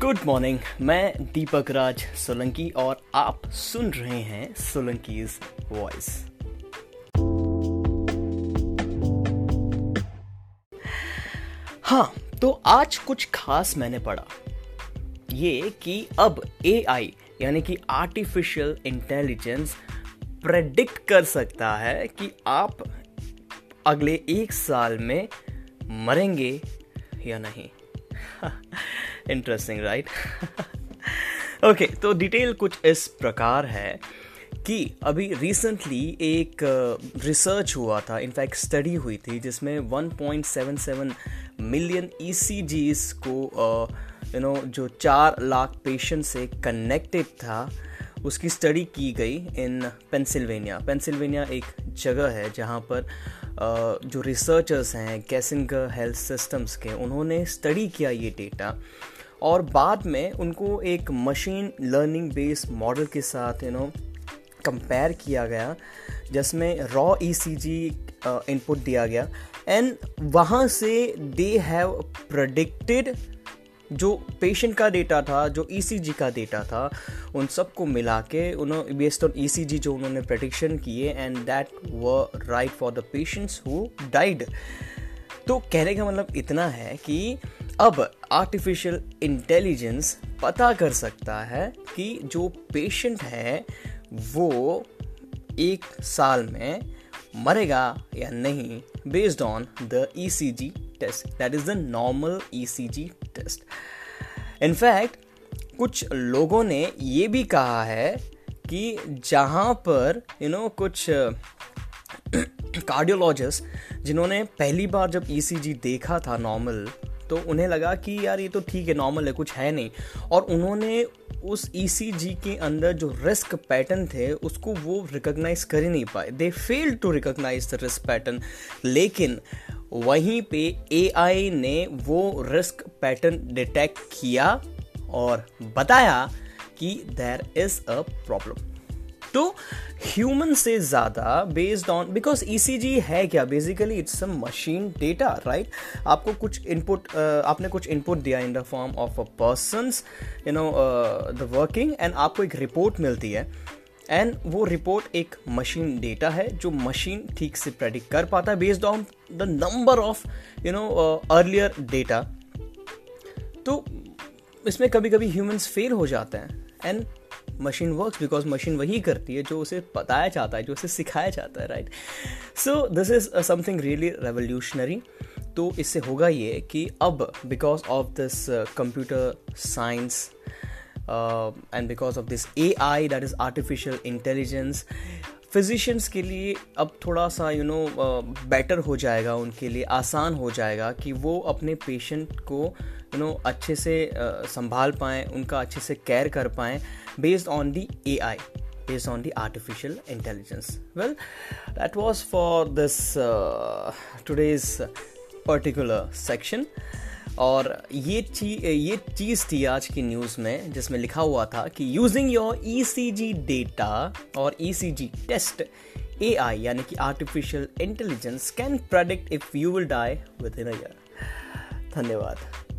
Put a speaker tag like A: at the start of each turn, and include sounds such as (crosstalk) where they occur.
A: Good morning मैं दीपक राज सोलंकी और आप सुन रहे हैं सोलंकी वॉइस। हाँ तो आज कुछ खास मैंने पढ़ा। ये कि अब एआई यानी कि आर्टिफिशियल इंटेलिजेंस प्रेडिक्ट कर सकता है कि आप अगले एक साल में मरेंगे या नहीं। (laughs) इंटरेस्टिंग राइट ओके तो डिटेल कुछ इस प्रकार है कि अभी रिसेंटली एक रिसर्च uh, हुआ था इनफैक्ट स्टडी हुई थी जिसमें 1.77 मिलियन ई को यू uh, नो जो चार लाख पेशेंट से कनेक्टेड था उसकी स्टडी की गई इन पेंसिल्वेनिया पेंसिल्वेनिया एक जगह है जहाँ पर जो रिसर्चर्स हैं कैसिंग हेल्थ सिस्टम्स के उन्होंने स्टडी किया ये डेटा और बाद में उनको एक मशीन लर्निंग बेस्ड मॉडल के साथ यू नो कंपेयर किया गया, जिसमें रॉ ई सी जी इनपुट दिया गया। एंड वहाँ से दे हैव प्रडिक्टेड जो पेशेंट का डेटा था, जो ईसीजी e का डेटा था, उन सबको मिला के उन्होंने बेस्ड ऑन ईसीजी जो उन्होंने प्रडिक्शन किए and that were right for the patients who died तो कहने का मतलब इतना है कि अब आर्टिफिशियल इंटेलिजेंस पता कर सकता है कि जो पेशेंट है वो एक साल में मरेगा या नहीं based on the ECG test that is the normal ECG test in fact कुछ लोगों ने ये भी कहा है कि जहाँ पर यू you नो know, कुछ (clears throat) कार्डियोलॉजिस्ट जिन्होंने पहली बार जब ईसीजी e देखा था नॉर्मल तो उन्हें लगा कि यार ये तो ठीक है नॉर्मल है, कुछ है नहीं। और उन्होंने उस ईसीजी e के अंदर जो रिस्क पैटर्न थे, उसको वो रिकॉग्नाइज कर ही नहीं पाए। They fail to recognise the risk pattern लेकिन वहीं पे एआई ने वो रिस्क पैटर्न डिटेक्ट किया और बताया कि देर इज़ अ प्रॉब्लम तो ह्यूमन से ज़्यादा बेस्ड ऑन बिकॉज़ ईसीजी है क्या? Basically it's a machine data right आपको कुछ इनपुट uh, आपने कुछ इनपुट दिया in the form of a person you know the working and आपको एक रिपोर्ट मिलती है। एंड वो रिपोर्ट एक मशीन डेटा है जो मशीन ठीक से प्रेडिक्ट कर पाता है based on the number of you know earlier data तो इसमें कभी कभी ह्यूमंस फेल हो जाते हैं। And machine work because machine वही करती है जो उसे बताया जाता है, जो उसे सिखाया जाता है right so this is something really revolutionary तो इससे होगा ये कि अब because of this computer science and because of this A I that is artificial intelligence physicians के लिए अब थोड़ा सा यू नो बेटर हो जाएगा उनके लिए आसान हो जाएगा कि वो अपने पेशेंट को यू नो अच्छे से uh, संभाल पाएँ उनका अच्छे से केयर कर पाएँ based on the A I on the artificial intelligence. Well that was for this uh, today's particular section. और ये चीज़ ये चीज़ थी आज की न्यूज़ में, जिसमें लिखा हुआ था कि using your E C G data और E C G test A I यानी कि artificial intelligence can predict if you will die within a year धन्यवाद।